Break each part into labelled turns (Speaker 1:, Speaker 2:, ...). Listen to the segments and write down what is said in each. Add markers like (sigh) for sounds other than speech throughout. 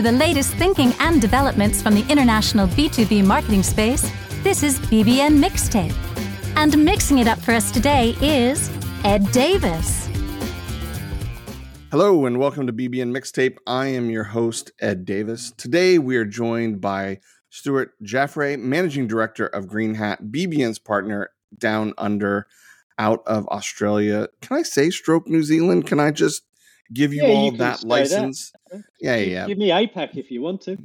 Speaker 1: you the latest thinking and developments from the international B2B marketing space, this is BBN Mixtape. And mixing it up for us today is Ed Davis.
Speaker 2: Hello and welcome to BBN Mixtape. I am your host, Ed Davis. Today we are joined by Stuart Jaffray, Managing Director of GreenHat, BBN's partner down under out of Australia. Can I say stroke New Zealand? Can I just give you
Speaker 3: Yeah,
Speaker 2: all
Speaker 3: can
Speaker 2: that license? Yeah, yeah, yeah.
Speaker 3: Give me APAC if you want to.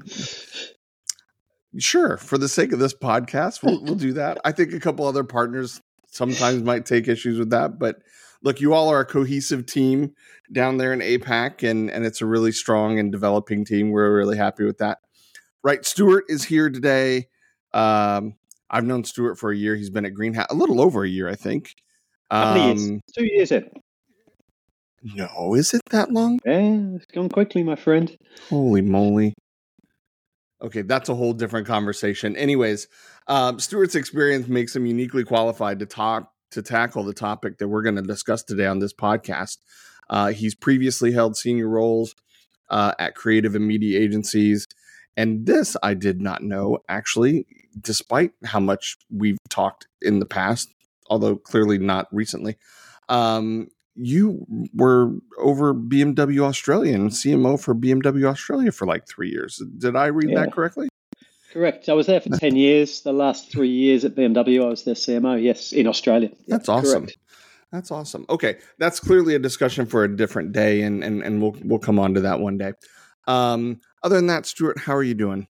Speaker 2: Sure. For the sake of this podcast, we'll, we'll do that. I think a couple other partners sometimes might take issues with that, but look, you all are a cohesive team down there in APAC, and and it's a really strong and developing team. We're really happy with that. Right, Stuart is here today. Um, I've known Stuart for a year. He's been at GreenHat a little over a year, I think.
Speaker 3: How many
Speaker 2: Um,
Speaker 3: years? Two years in.
Speaker 2: No, is it that long?
Speaker 3: Yeah, it's gone quickly, my friend.
Speaker 2: Holy moly. Okay, that's a whole different conversation. Anyways, um, Stuart's experience makes him uniquely qualified to talk to tackle the topic that we're going to discuss today on this podcast. Uh, he's previously held senior roles uh, at creative and media agencies, and this I did not know actually, despite how much we've talked in the past, although clearly not recently. Um, you were over BMW Australia and CMO for BMW Australia for like three years. Did I read
Speaker 3: Yeah.
Speaker 2: that correctly?
Speaker 3: Correct. I was there for (laughs) 10 years. The last three years at BMW, I was their CMO, yes, in Australia. Yeah,
Speaker 2: That's awesome.
Speaker 3: correct.
Speaker 2: That's awesome. Okay, that's clearly a discussion for a different day, and and and we'll we'll come on to that one day. Um, other than that, Stuart, how are you doing?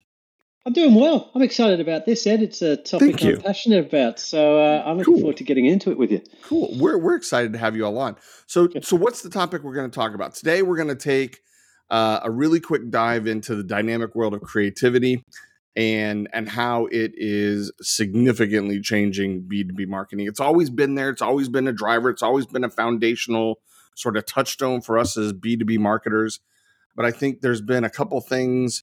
Speaker 3: I'm doing well. I'm excited about this, Ed. It's a topic. I'm passionate about. So uh, I'm looking
Speaker 2: Cool.
Speaker 3: forward to getting into it with you.
Speaker 2: Cool. We're we're excited to have you all on. So so what's the topic we're going to talk about today? We're going to take uh, a really quick dive into the dynamic world of creativity and and how it is significantly changing B2B marketing. It's always been there. It's always been a driver. It's always been a foundational sort of touchstone for us as B2B marketers. But I think there's been a couple things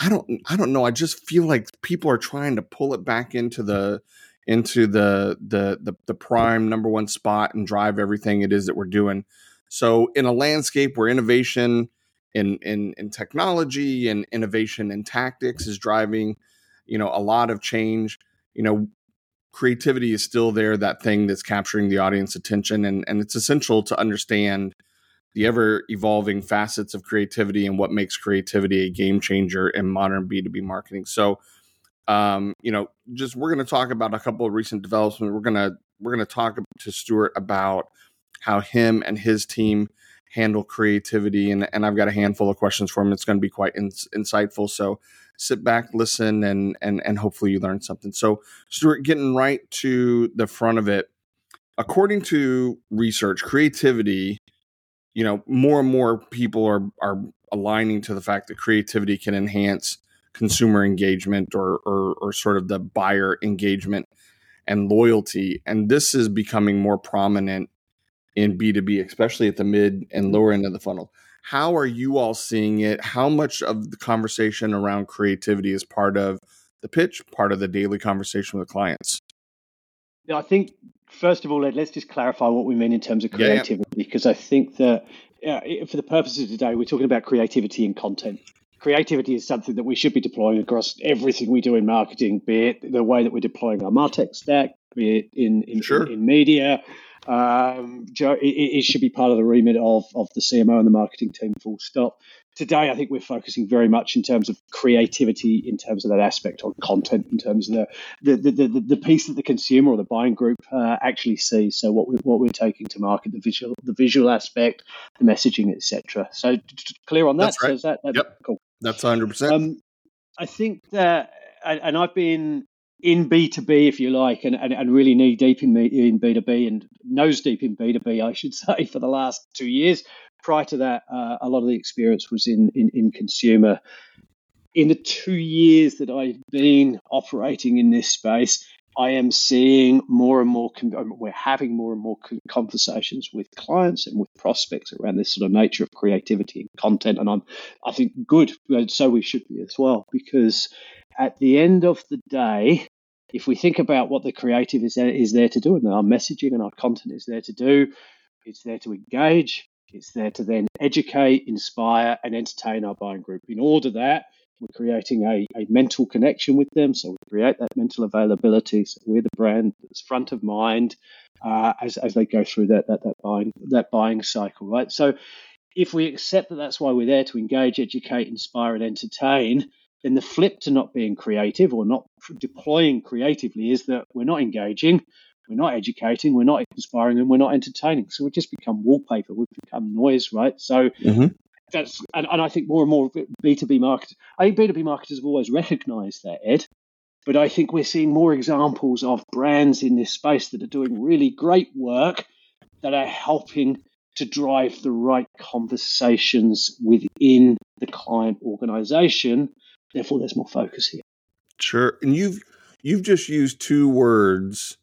Speaker 2: I don't I don't know. I just feel like people are trying to pull it back into the into the the the, the prime number one spot and drive everything it is that we're doing. So in a landscape where innovation in in in technology and innovation in tactics is driving, you know, a lot of change, you know, creativity is still there, that thing that's capturing the audience attention and and it's essential to understand the ever evolving facets of creativity and what makes creativity a game changer in modern B2B marketing. So um, you know, just we're going to talk about a couple of recent developments. We're going to we're going to talk to Stuart about how him and his team handle creativity, and and I've got a handful of questions for him. It's going to be quite ins- insightful. So sit back, listen, and and and hopefully you learn something. So Stuart, getting right to the front of it, according to research, creativity, you know, more and more people are are aligning to the fact that creativity can enhance consumer engagement or, or or sort of the buyer engagement and loyalty. And this is becoming more prominent in b2b especially at the mid and mm-hmm. lower end of the funnel. How are you all seeing it? How much of the conversation around creativity is part of the pitch part of the daily conversation with clients?
Speaker 3: Yeah, I think first of all, Ed, let's just clarify what we mean in terms of
Speaker 2: Yeah, yeah.
Speaker 3: creativity, because I think that i- for the purposes of today, we're talking about creativity in content. Creativity is something that we should be deploying across everything we do in marketing, be it the way that we're deploying our Martech stack, be it in in,
Speaker 2: Sure.
Speaker 3: in, in media. Um, it it should be part of the remit of of the CMO and the marketing team. Full stop. Today, I think we're focusing very much in terms of creativity, in terms of that aspect on content, in terms of the the, the, the, the piece that the consumer or the buying group uh, actually sees. So what we what we're taking to market, the visual the visual aspect, the messaging, etc. So clear on that.
Speaker 2: That's right.
Speaker 3: So is that, that
Speaker 2: Yep.
Speaker 3: cool?
Speaker 2: that's 100%
Speaker 3: Um, I think that, and I've been in B two B, if you like, and, and, and really knee deep in me in B two B and nose deep in B two B, I should (laughs) say, for the last two years. Prior to that, uh, a lot of the experience was in, in in consumer. In the two years that I've been operating in this space, I am seeing more and more. um, We're having more and more conversations with clients and with prospects around this sort of nature of creativity and content, and I'm I think good. So we should be as well, because at the end of the day, if we think about what the creative is there, is there to do, and our messaging and our content is there to do, it's there to engage, It's there to then educate, inspire, and entertain our buying group. In order that we're creating a, a mental connection with them, so we create that mental availability. So we're the brand that's front of mind uh, as, as they go through that, that that buying that buying cycle, right? So if we accept that that's why we're there to engage, educate, inspire, and entertain, then the flip to not being creative or not deploying creatively is that we're not engaging, we're not educating, we're not inspiring, and we're not entertaining. So we just become wallpaper, we've become noise, right? So mm-hmm. that's and, and I think more and more B two B marketers, I think B two B marketers have always recognised that, Ed. But I think we're seeing more examples of brands in this space that are doing really great work that are helping to drive the right conversations within the client organization. Therefore, there's more focus here.
Speaker 2: Sure. And you've you've just used two words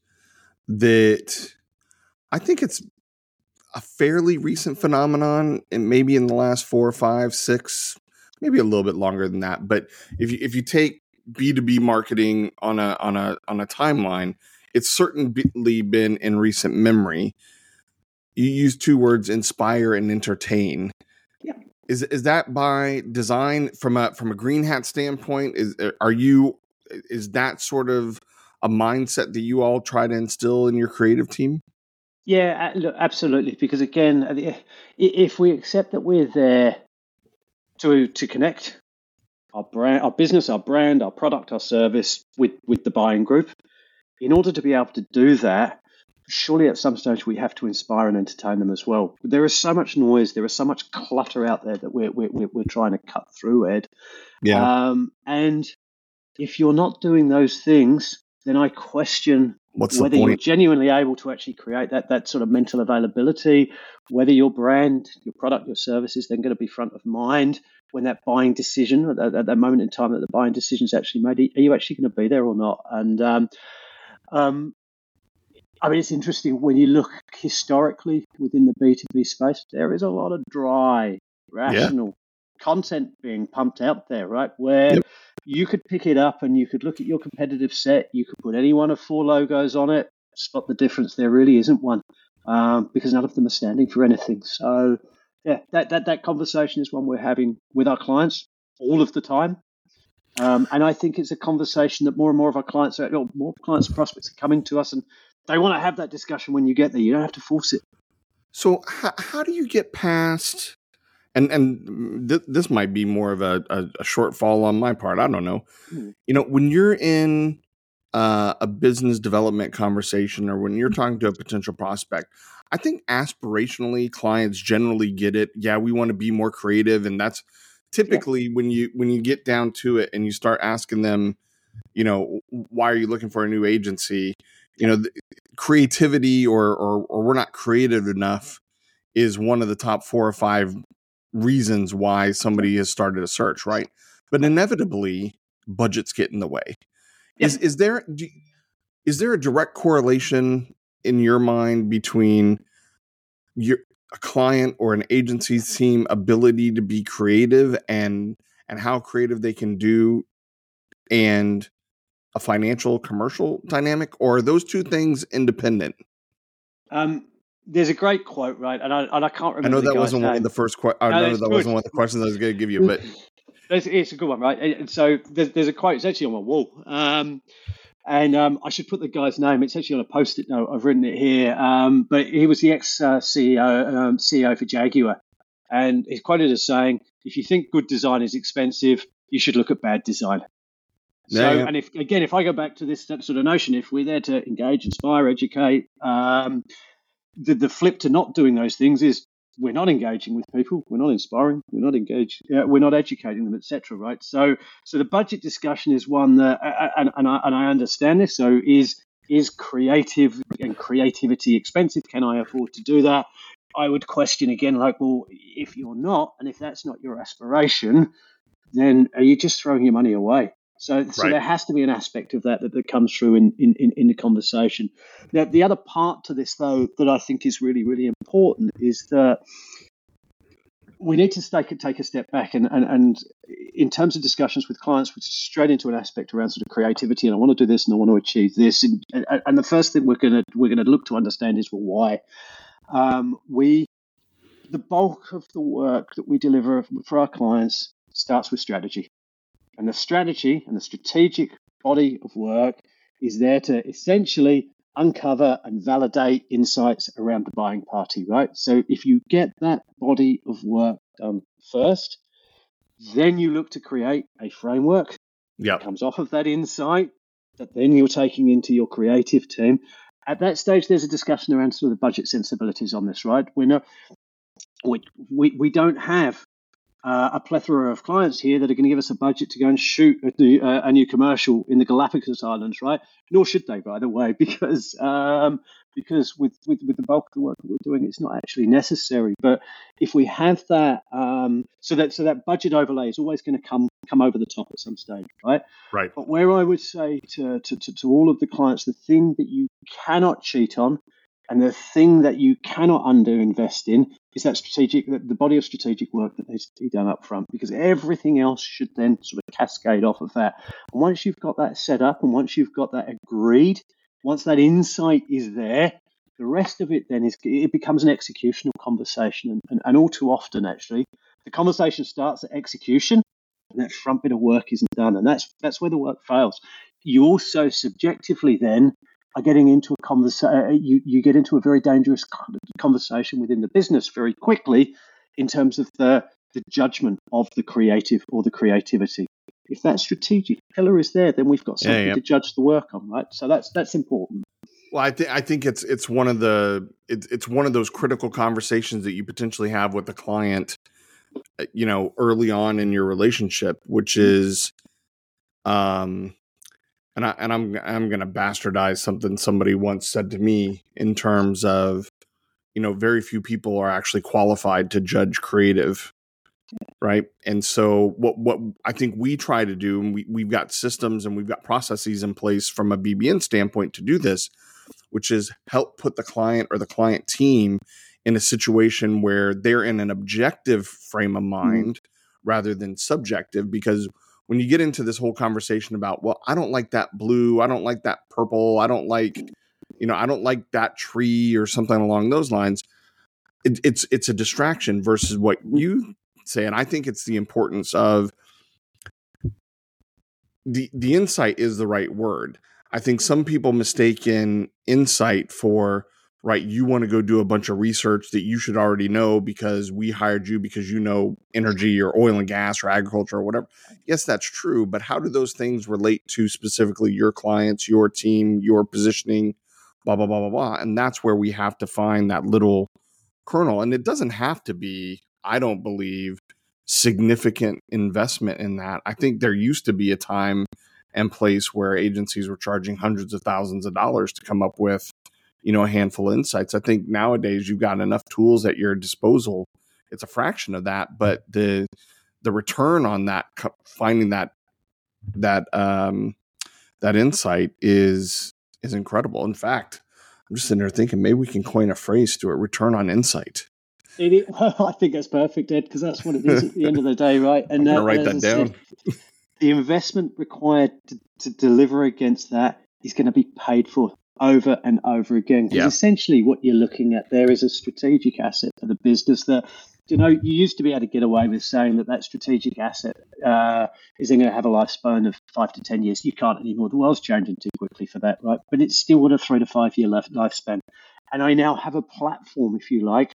Speaker 2: that I think it's a fairly recent phenomenon, and maybe in the last four or five, six, maybe a little bit longer than that. But if you if you take B two B marketing on a on a on a timeline, it's certainly been in recent memory. You use two words inspire and entertain.
Speaker 3: Yeah.
Speaker 2: Is is that by design from a from a GreenHat standpoint? Is are you is that sort of a mindset that you all try to instill in your creative team
Speaker 3: yeah look, absolutely because again if we accept that we're there to to connect our brand our business our brand our product our service with with the buying group in order to be able to do that surely at some stage we have to inspire and entertain them as well. There is so much noise, there is so much clutter out there that we're we're, we're trying to cut through, Ed.
Speaker 2: Yeah.
Speaker 3: Um, and if you're not doing those things, then I question
Speaker 2: What's
Speaker 3: whether you're genuinely able to actually create that that sort of mental availability, whether your brand, your product, your service is then going to be front of mind when that buying decision at, at that moment in time that the buying decision is actually made. Are you actually going to be there or not? And um, um, I mean, it's interesting when you look historically within the B2B space, there is a lot of dry, rational. Content being pumped out there, right? Where yep. you could pick it up and you could look at your competitive set, you could put any one of four logos on it, spot the difference. There really isn't one um, because none of them are standing for anything. So, yeah, that, that, that conversation is one we're having with our clients all of the time. Um, and I think it's a conversation that more and more of our clients are, more clients and prospects are coming to us and they want to have that discussion when you get there. You don't have to force it.
Speaker 2: So how, how do you get past? And and th- this might be more of a, a, a, shortfall on my part. I don't know. Hmm. You know, when you're in uh, a business development conversation or when you're talking to a potential prospect, I think aspirationally clients generally get it. Yeah, we want to be more creative, and that's typically yeah. when you when you get down to it and you start asking them, you know, why are you looking for a new agency? you know creativity or, or or we're not creative enough is one of the top four or five reasons why somebody has started a search right but inevitably budgets get in the way yeah. is is there do, is there a direct correlation in your mind between your a client or an agency team ability to be creative and and how creative they can do and a financial commercial dynamic, or are those two things independent?
Speaker 3: Um, there's a great quote, right? And I, and I can't remember.
Speaker 2: I know that wasn't name. one of the first. Que- I no, know that good. wasn't one of the questions I was going to give you, but (laughs)
Speaker 3: it's, it's, a good one, right? And so there's, there's, a quote. It's actually on my wall, um, and um, I should put the guy's name. It's actually on a post-it note. I've written it here. Um, but he was the ex uh, CEO um, CEO for Jaguar, and he's quoted as saying, "If you think good design is expensive, you should look at bad design." So, yeah, yeah. and if again, if I go back to this sort of notion, if we're there to engage, inspire, educate, um, the, the flip to not doing those things is we're not engaging with people, we're not inspiring, we're not engaged, uh, we're not educating them, etc. Right? So, so the budget discussion is one that, and, and, I, and I understand this. So, is is creative and creativity expensive? Can I afford to do that? I would question again, like, well, if you're not, and if that's not your aspiration, then are you just throwing your money away? So, so right. there has to be an aspect of that, that that comes through in, in, in the conversation. Now, the other part to this, though, that I think is really, really important is that we need to take, take a step back and, and, and in terms of discussions with clients, which is straight into an aspect around sort of creativity, and I want to do this and I want to achieve this. And, and the first thing we're going to we're going to look to understand is well, why? Um, we the bulk of the work that we deliver for our clients starts with strategy. And the strategy and the strategic body of work is there to essentially uncover and validate insights around the buying party, right? So if you get that body of work done first, then you look to create a framework
Speaker 2: yeah.
Speaker 3: comes off of that insight that then you're taking into your creative team. At that stage, there's a discussion around sort of the budget sensibilities on this, right? We're not, we, we, we don't have uh, a plethora of clients here that are going to give us a budget to go and shoot a, uh, a new commercial in the Galapagos Islands, right? Nor should they, by the way, (laughs) because um, because with, with, with the bulk of the work that we're doing, it's not actually necessary. But if we have that, um, so that so that budget overlay is always going to come come over the top at some stage, right?
Speaker 2: Right.
Speaker 3: But where I would say to, to, to, to all of the clients, the thing that you cannot cheat on and the thing that you cannot undo invest in is that strategic, the body of strategic work that needs to be done up front, because everything else should then sort of cascade off of that. And once you've got that set up and once you've got that agreed, once that insight is there, the rest of it then is it becomes an executional conversation, and, and, and all too often actually, the conversation starts at execution, and that front bit of work isn't done, and that's that's where the work fails. You also subjectively then are getting into a conversation, uh, you, you get into a very dangerous conversation within the business very quickly in terms of the, the judgment of the creative or the creativity. If that strategic pillar is there, then we've got something yeah, yeah. to judge the work on, right? So that's that's important.
Speaker 2: Well, I think I think it's it's one of the it's it's one of those critical conversations that you potentially have with the client, uh, you know, early on in your relationship, which is, um, and I and I'm I'm going to bastardize something somebody once said to me in terms of you know very few people are actually qualified to judge creative right and so what what I think we try to do and we we've got systems and we've got processes in place from a BBN standpoint to do this which is help put the client or the client team in a situation where they're in an objective frame of mm-hmm. mind mm-hmm. rather than subjective because when you get into this whole conversation about, well, I don't like that blue, I don't like that purple, I don't like, you know, I don't like that tree or something along those lines. It, it's it's a distraction versus what mm-hmm. you say, and I think it's the importance of the the insight is the right word. I think some people mistaken insight for right? You want to go do a bunch of research that you should already know because we hired you because you know energy or oil and gas or agriculture or whatever. Yes, that's true. But how do those things relate to specifically your clients, your team, your positioning, blah, blah, blah, blah, blah? And that's where we have to find that little kernel. And it doesn't have to be, I don't believe, significant investment in that. I think there used to be a time and place where agencies were charging hundreds of thousands of dollars to come up with you know a handful of insights. I think nowadays you've got enough tools at your disposal. It's a fraction of that but the the return on that finding that that um that insight is is incredible. In fact i'm just sitting there thinking maybe we can coin a phrase to it return on insight.
Speaker 3: It, well, (laughs) I think that's perfect, Ed, because that's what it is at the end of the day, right? (laughs)
Speaker 2: And I'm uh, write that down.
Speaker 3: Said, the investment required to, to, deliver against that is going to be paid for over and over again. Because yeah. essentially, what you're looking at there is a strategic asset for the business that. You know, you used to be able to get away with saying that that strategic asset uh, is going to have a lifespan of five to ten years. You can't anymore. The world's changing too quickly for that, right? But it's still got a three to five year lifespan. And I now have a platform, if you like,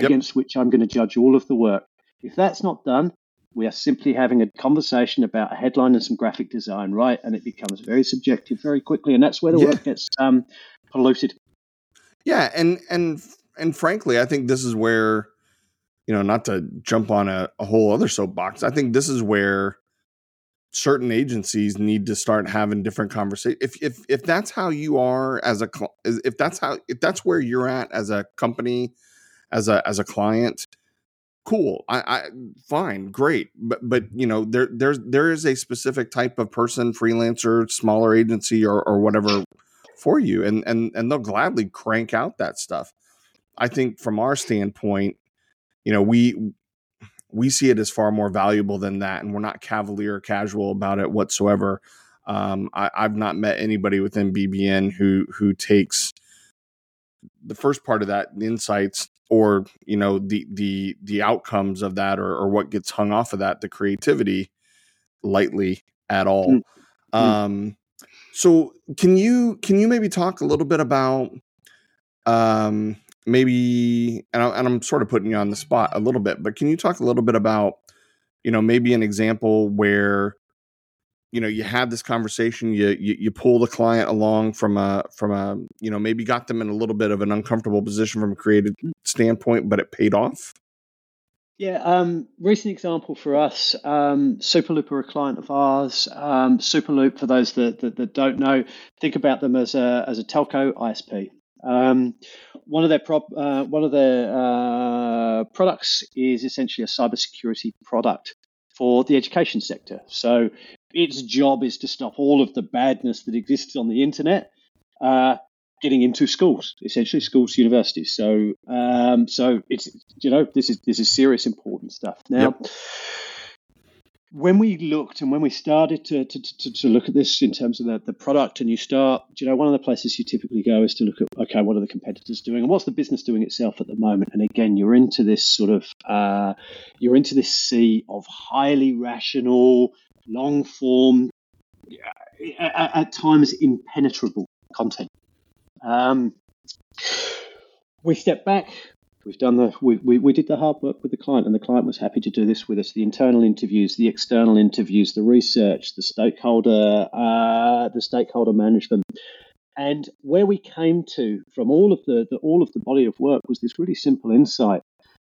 Speaker 3: yep. against which I'm going to judge all of the work. If that's not done, we are simply having a conversation about a headline and some graphic design, right? And it becomes very subjective very quickly, and that's where the yeah. work gets um, polluted.
Speaker 2: Yeah, and and and frankly, I think this is where, you know, not to jump on a, a whole other soapbox, I think this is where certain agencies need to start having different conversations. If if if that's how you are as a if that's how if that's where you're at as a company, as a as a client cool I, I fine great but but you know there there's there is a specific type of person freelancer smaller agency or, or whatever for you and and and they'll gladly crank out that stuff. I think from our standpoint you know we we see it as far more valuable than that and we're not cavalier or casual about it whatsoever. Um, I, i've not met anybody within bbn who who takes the first part of that insights or you know the the the outcomes of that or, or what gets hung off of that the creativity lightly at all mm-hmm. um so can you can you maybe talk a little bit about um maybe and, I, and i'm sort of putting you on the spot a little bit but can you talk a little bit about you know maybe an example where you know you had this conversation you, you you pull the client along from a from a you know maybe got them in a little bit of an uncomfortable position from a creative standpoint but it paid off?
Speaker 3: Yeah um, recent example for us um, superloop are a client of ours. Um, superloop for those that, that, that don't know think about them as a as a telco isp um, one of their prop, uh, one of their uh, products is essentially a cybersecurity product for the education sector. So its job is to stop all of the badness that exists on the internet uh, getting into schools, essentially schools, universities. So, um, so it's you know this is this is serious, important stuff. Now, yep when we looked and when we started to, to, to, to, look at this in terms of the, the product and you start you know one of the places you typically go is to look at okay what are the competitors doing and what's the business doing itself at the moment and again you're into this sort of uh, you're into this sea of highly rational long form at, at times impenetrable content. Um, we step back. We've done the we, we, we did the hard work with the client, and the client was happy to do this with us. The internal interviews, the external interviews, the research, the stakeholder uh, the stakeholder management, and where we came to from all of the, the all of the body of work was this really simple insight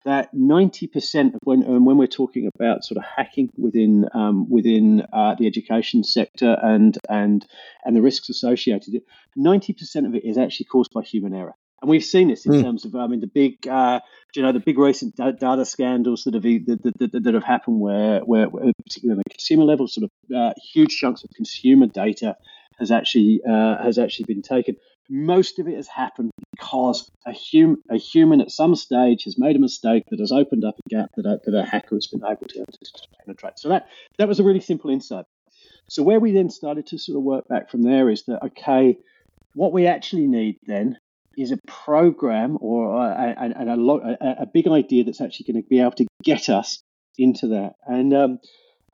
Speaker 3: that 90% of when um, when we're talking about sort of hacking within um, within uh, the education sector and and and the risks associated, 90% of it is actually caused by human error. And we've seen this in mm. terms of, I mean, the big, uh, you know, the big recent data scandals that have that, that, that have happened, where, where, particularly on the consumer level, sort of uh, huge chunks of consumer data has actually uh, has actually been taken. Most of it has happened because a, hum, a human at some stage has made a mistake that has opened up a gap that a, that a hacker has been able to, to penetrate. So that that was a really simple insight. So where we then started to sort of work back from there is that okay, what we actually need then is a program or a, a, a, a big idea that's actually going to be able to get us into that. And um,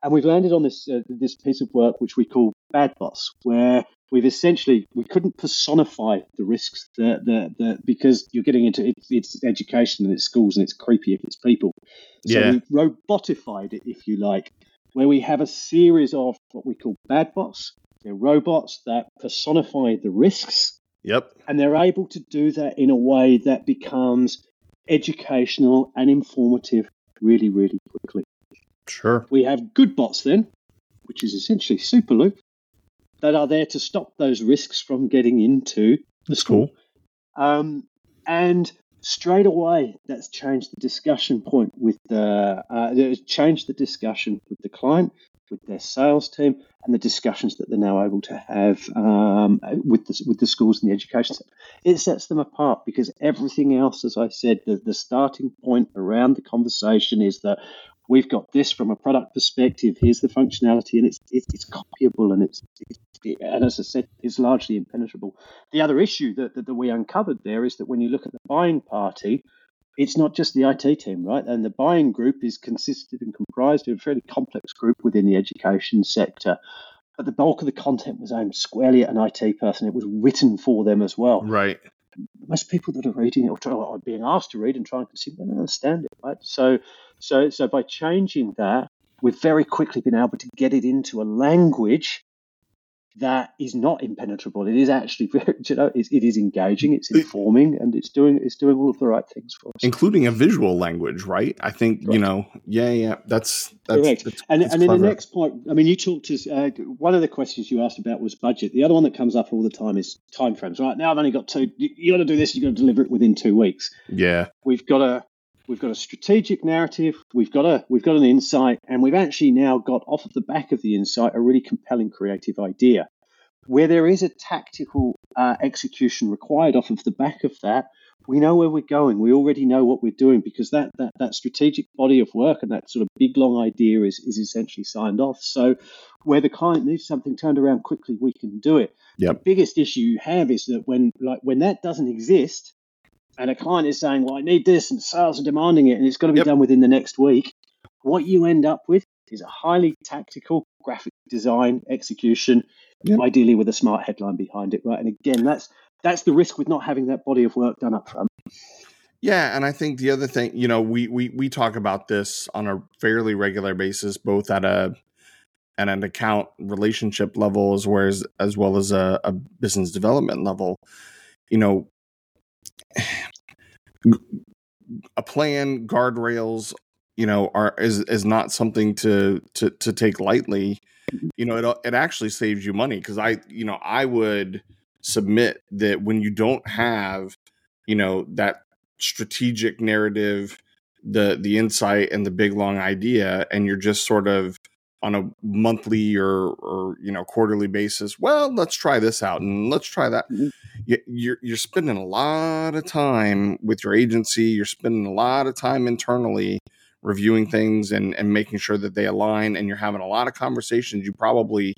Speaker 3: and we've landed on this uh, this piece of work which we call Bad Bots, where we've essentially we couldn't personify the risks that the, the because you're getting into it, it's education and it's schools and it's creepy if it's people. So yeah. we robotified it, if you like, where we have a series of what we call Bad Bots. They're robots that personify the risks
Speaker 2: Yep.
Speaker 3: And they're able to do that in a way that becomes educational and informative really, really quickly.
Speaker 2: Sure.
Speaker 3: We have good bots then, which is essentially Superloop, that are there to stop those risks from getting into the school. Cool. Um, and straight away, that's changed the discussion point with the, uh, changed the discussion with the client with their sales team and the discussions that they're now able to have um, with the with the schools and the education sector. It sets them apart because everything else, as I said, the, the starting point around the conversation is that we've got this from a product perspective. Here's the functionality, and it's it's, it's copyable and it's, it's and as I said, it's largely impenetrable. The other issue that, that, that we uncovered there is that when you look at the buying party, it's not just the IT team, right? And the buying group is consisted and comprised of a fairly complex group within the education sector. But the bulk of the content was aimed squarely at an IT person. It was written for them as well.
Speaker 2: Right.
Speaker 3: Most people that are reading it or, are being asked to read and try and consume, don't understand it, right? So, so, so by changing that, we've very quickly been able to get it into a language that is not impenetrable. It is actually (laughs) very, you know, it, it is engaging, it's informing, and it's doing it's doing all of the right things for us,
Speaker 2: including a visual language, right? I think right. you know, yeah, yeah, that's that's
Speaker 3: correct.
Speaker 2: That's,
Speaker 3: and that's and in the next point, I mean, you talked to uh, one of the questions you asked about was budget. The other one that comes up all the time is timeframes. Right now, I've only got two. You, you got to do this. You got to deliver it within two weeks.
Speaker 2: Yeah,
Speaker 3: we've got to we've got a strategic narrative, we've got a we've got an insight, and we've actually now got off of the back of the insight a really compelling creative idea. Where there is a tactical uh, execution required off of the back of that, we know where we're going. We already know what we're doing because that that, that strategic body of work and that sort of big long idea is is essentially signed off. So where the client needs something turned around quickly, we can do it.
Speaker 2: Yep.
Speaker 3: The biggest issue you have is that when like when that doesn't exist, and a client is saying, "Well, I need this," and sales are demanding it, and it's got to be
Speaker 2: Yep.
Speaker 3: done within the next week, what you end up with is a highly tactical graphic design execution,
Speaker 2: Yep.
Speaker 3: ideally with a smart headline behind it, right? And again, that's that's the risk with not having that body of work done up front.
Speaker 2: Yeah, and I think the other thing, you know, we we we talk about this on a fairly regular basis, both at a at an account relationship level as well as as well as a, a business development level. You know, (sighs) a plan, guardrails, you know, are is is not something to to to take lightly. You know, it it actually saves you money because I, you know, I would submit that when you don't have, you know, that strategic narrative, the the insight and the big long idea, and you're just sort of on a monthly or or you know quarterly basis. Well, let's try this out and let's try that.
Speaker 3: Mhm.
Speaker 2: You, you're you're spending a lot of time with your agency. You're spending a lot of time internally reviewing things and and making sure that they align. And you're having a lot of conversations you probably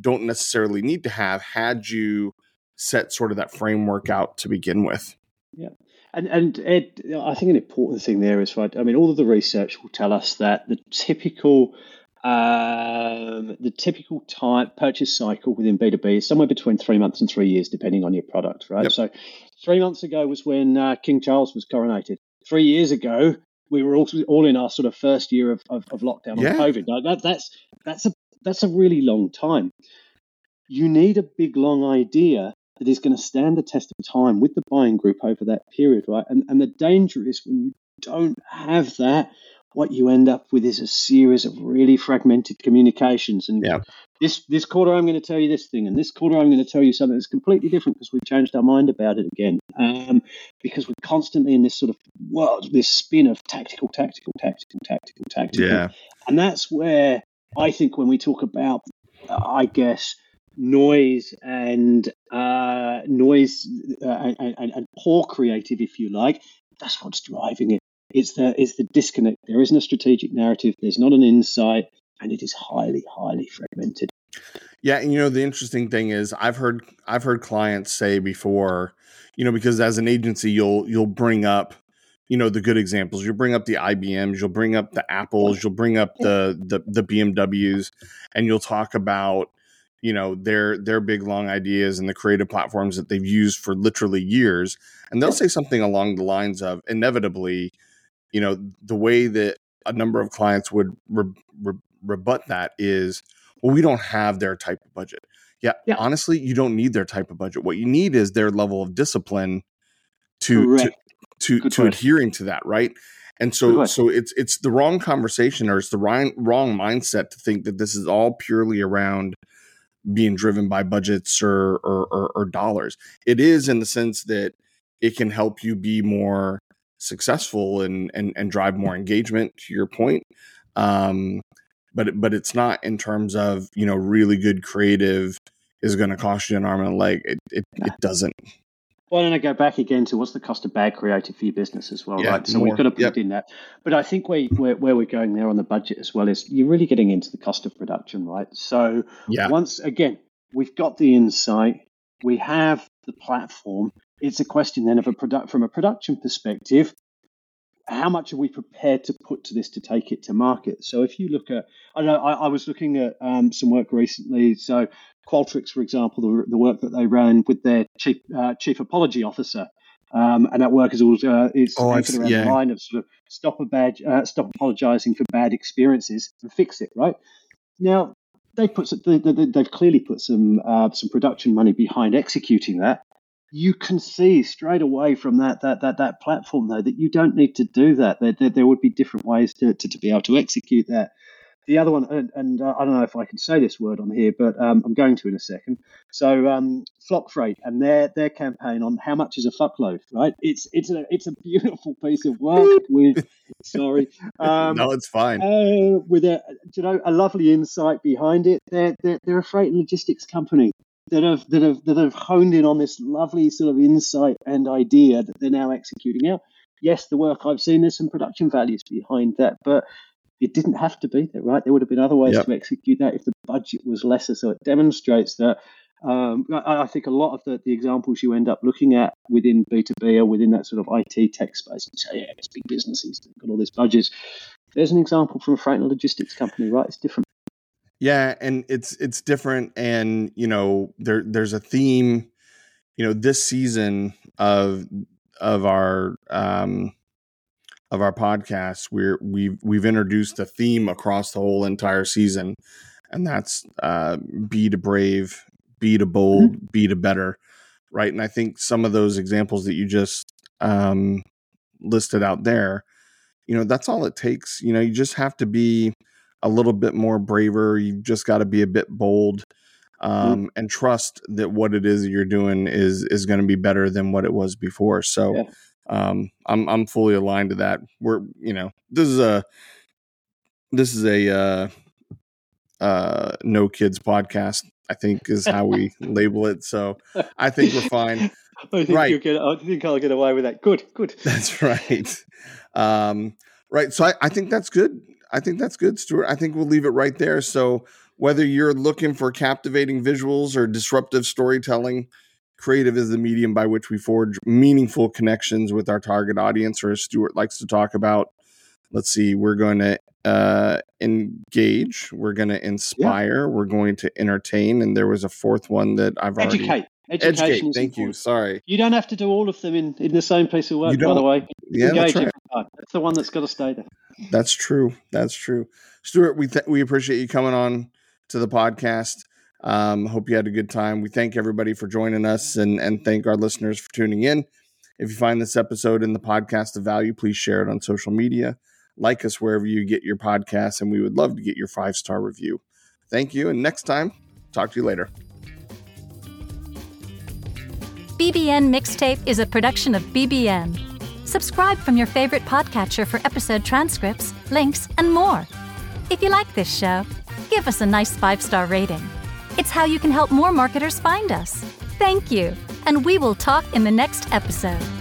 Speaker 2: don't necessarily need to have had you set sort of that framework out to begin with.
Speaker 3: Yeah and and Ed, I think an important thing there is right. I mean, all of the research will tell us that the typical um, the typical type purchase cycle within B two B is somewhere between three months and three years, depending on your product. Right.
Speaker 2: Yep.
Speaker 3: So, three months ago was when uh, King Charles was coronated. Three years ago, we were all, all in our sort of first year of, of, of lockdown
Speaker 2: Yeah.
Speaker 3: on COVID. Like that, that's that's a that's a really long time. You need a big long idea that is going to stand the test of time with the buying group over that period, right? And and the danger is when you don't have that, what you end up with is a series of really fragmented communications. And
Speaker 2: Yeah.
Speaker 3: this this quarter I'm going to tell you this thing, and this quarter I'm going to tell you something that's completely different because we've changed our mind about it again. Um, because we're constantly in this sort of world, this spin of tactical, tactical, tactical, tactical, tactical. Yeah. And that's where I think when we talk about, uh, I guess, noise and uh, noise uh, and, and, and poor creative, if you like, that's what's driving it. It's the it's the disconnect. There isn't a strategic narrative. There's not an insight, and it is highly, highly fragmented.
Speaker 2: Yeah, and you know the interesting thing is I've heard I've heard clients say before, you know, because as an agency you'll you'll bring up, you know, the good examples. You'll bring up the IBMs, you'll bring up the Apples, you'll bring up the the the BMWs, and you'll talk about, you know, their their big long ideas and the creative platforms that they've used for literally years. And they'll say something along the lines of inevitably, you know, the way that a number of clients would re- re- rebut that is well, we don't have their type of budget. Yeah,
Speaker 3: Yeah.
Speaker 2: honestly, you don't need their type of budget. What you need is their level of discipline to to
Speaker 3: Correct.
Speaker 2: to,
Speaker 3: Good
Speaker 2: to
Speaker 3: word.
Speaker 2: adhering to that, right? And so so it's it's the wrong conversation or it's the wrong wrong mindset to think that this is all purely around being driven by budgets or or, or, or dollars. It is in the sense that it can help you be more successful and and and drive more engagement to your point um but but it's not in terms of you know really good creative is going to cost you an arm and a leg it it, it doesn't
Speaker 3: Why don't I go back again to what's the cost of bad creative for your business as well,
Speaker 2: Yeah,
Speaker 3: right? So
Speaker 2: more.
Speaker 3: we've got to put
Speaker 2: Yep.
Speaker 3: in that. But I think where, where where we're going there on the budget as well is you're really getting into the cost of production, right? So
Speaker 2: yeah
Speaker 3: once again, we've got the insight, we have the platform. It's a question then of a product from a production perspective. How much are we prepared to put to this to take it to market? So if you look at, I know I, I was looking at um, some work recently. So Qualtrics, for example, the, the work that they ran with their chief uh, chief apology officer, um, and that work is all uh, is
Speaker 2: Oh, I've
Speaker 3: anchored
Speaker 2: s-
Speaker 3: around
Speaker 2: yeah.
Speaker 3: the line of sort of stop a bad, uh, stop apologizing for bad experiences and fix it. Right now, they put some, they, they, they've clearly put some uh, some production money behind executing that. You can see straight away from that that that that platform though that you don't need to do that. There, there, there would be different ways to, to, to be able to execute that. The other one, and, and uh, I don't know if I can say this word on here, but um, I'm going to in a second. So, um, Flock Freight and their their campaign on how much is a fuckload, right? It's it's a it's a beautiful piece of work (laughs) with sorry, um,
Speaker 2: no it's fine
Speaker 3: uh, with a you know a lovely insight behind it. They're, they're they're a freight and logistics company that have that have that have honed in on this lovely sort of insight and idea that they're now executing out. Yes, the work I've seen there's some production values behind that, but it didn't have to be there, right? There would have been other ways
Speaker 2: Yep.
Speaker 3: to execute that if the budget was lesser. So it demonstrates that Um, I, I, think a lot of the, the examples you end up looking at within B2B or within that sort of IT tech space, you say, yeah, it's big businesses, they've got all these budgets. There's an example from a freight and logistics company, right? It's different.
Speaker 2: Yeah, and it's it's different, and you know there there's a theme. You know, this season of of our um, of our podcast, we're we've we've introduced a theme across the whole entire season, and that's uh, be to brave, be to bold, mm-hmm. be to better, right? And I think some of those examples that you just um, listed out there, you know, that's all it takes. You know, you just have to be a little bit more braver. You've just got to be a bit bold. Mm-hmm. Um, mm-hmm. and trust that what it is that you're doing is is going to be better than what it was before. So, yeah um, I'm I'm fully aligned to that. We're you know this is a this is a uh, uh, no kids podcast. I think is how we label it. So I think we're fine. (laughs)
Speaker 3: I think right. Get, I think I'll get away with that. Good, good. (laughs)
Speaker 2: That's right. Um, right. So I, I think that's good. I think that's good, Stuart. I think we'll leave it right there. So whether you're looking for captivating visuals or disruptive storytelling, creative is the medium by which we forge meaningful connections with our target audience, or as Stuart likes to talk about. Let's see, we're going to uh, engage, we're going to inspire, yeah. we're going to entertain, and there was a fourth one that I've
Speaker 3: already
Speaker 2: educate.
Speaker 3: Education
Speaker 2: educate. Thank you. Sorry,
Speaker 3: you don't have to do all of them in, in the same piece of work. By the way,
Speaker 2: yeah, engage that's, right.
Speaker 3: that's the one that's got to stay there.
Speaker 2: That's true. That's true. Stuart, we th- we appreciate you coming on to the podcast. Um, hope you had a good time. We thank everybody for joining us and, and thank our listeners for tuning in. If you find this episode in the podcast of value, please share it on social media. Like us wherever you get your podcasts, and we would love to get your five star review. Thank you. And next time, talk to you later.
Speaker 1: BBN Mixtape is a production of BBN. Subscribe from your favorite podcatcher for episode transcripts, links, and more. If you like this show, give us a nice five star rating. It's how you can help more marketers find us. Thank you, and we will talk in the next episode.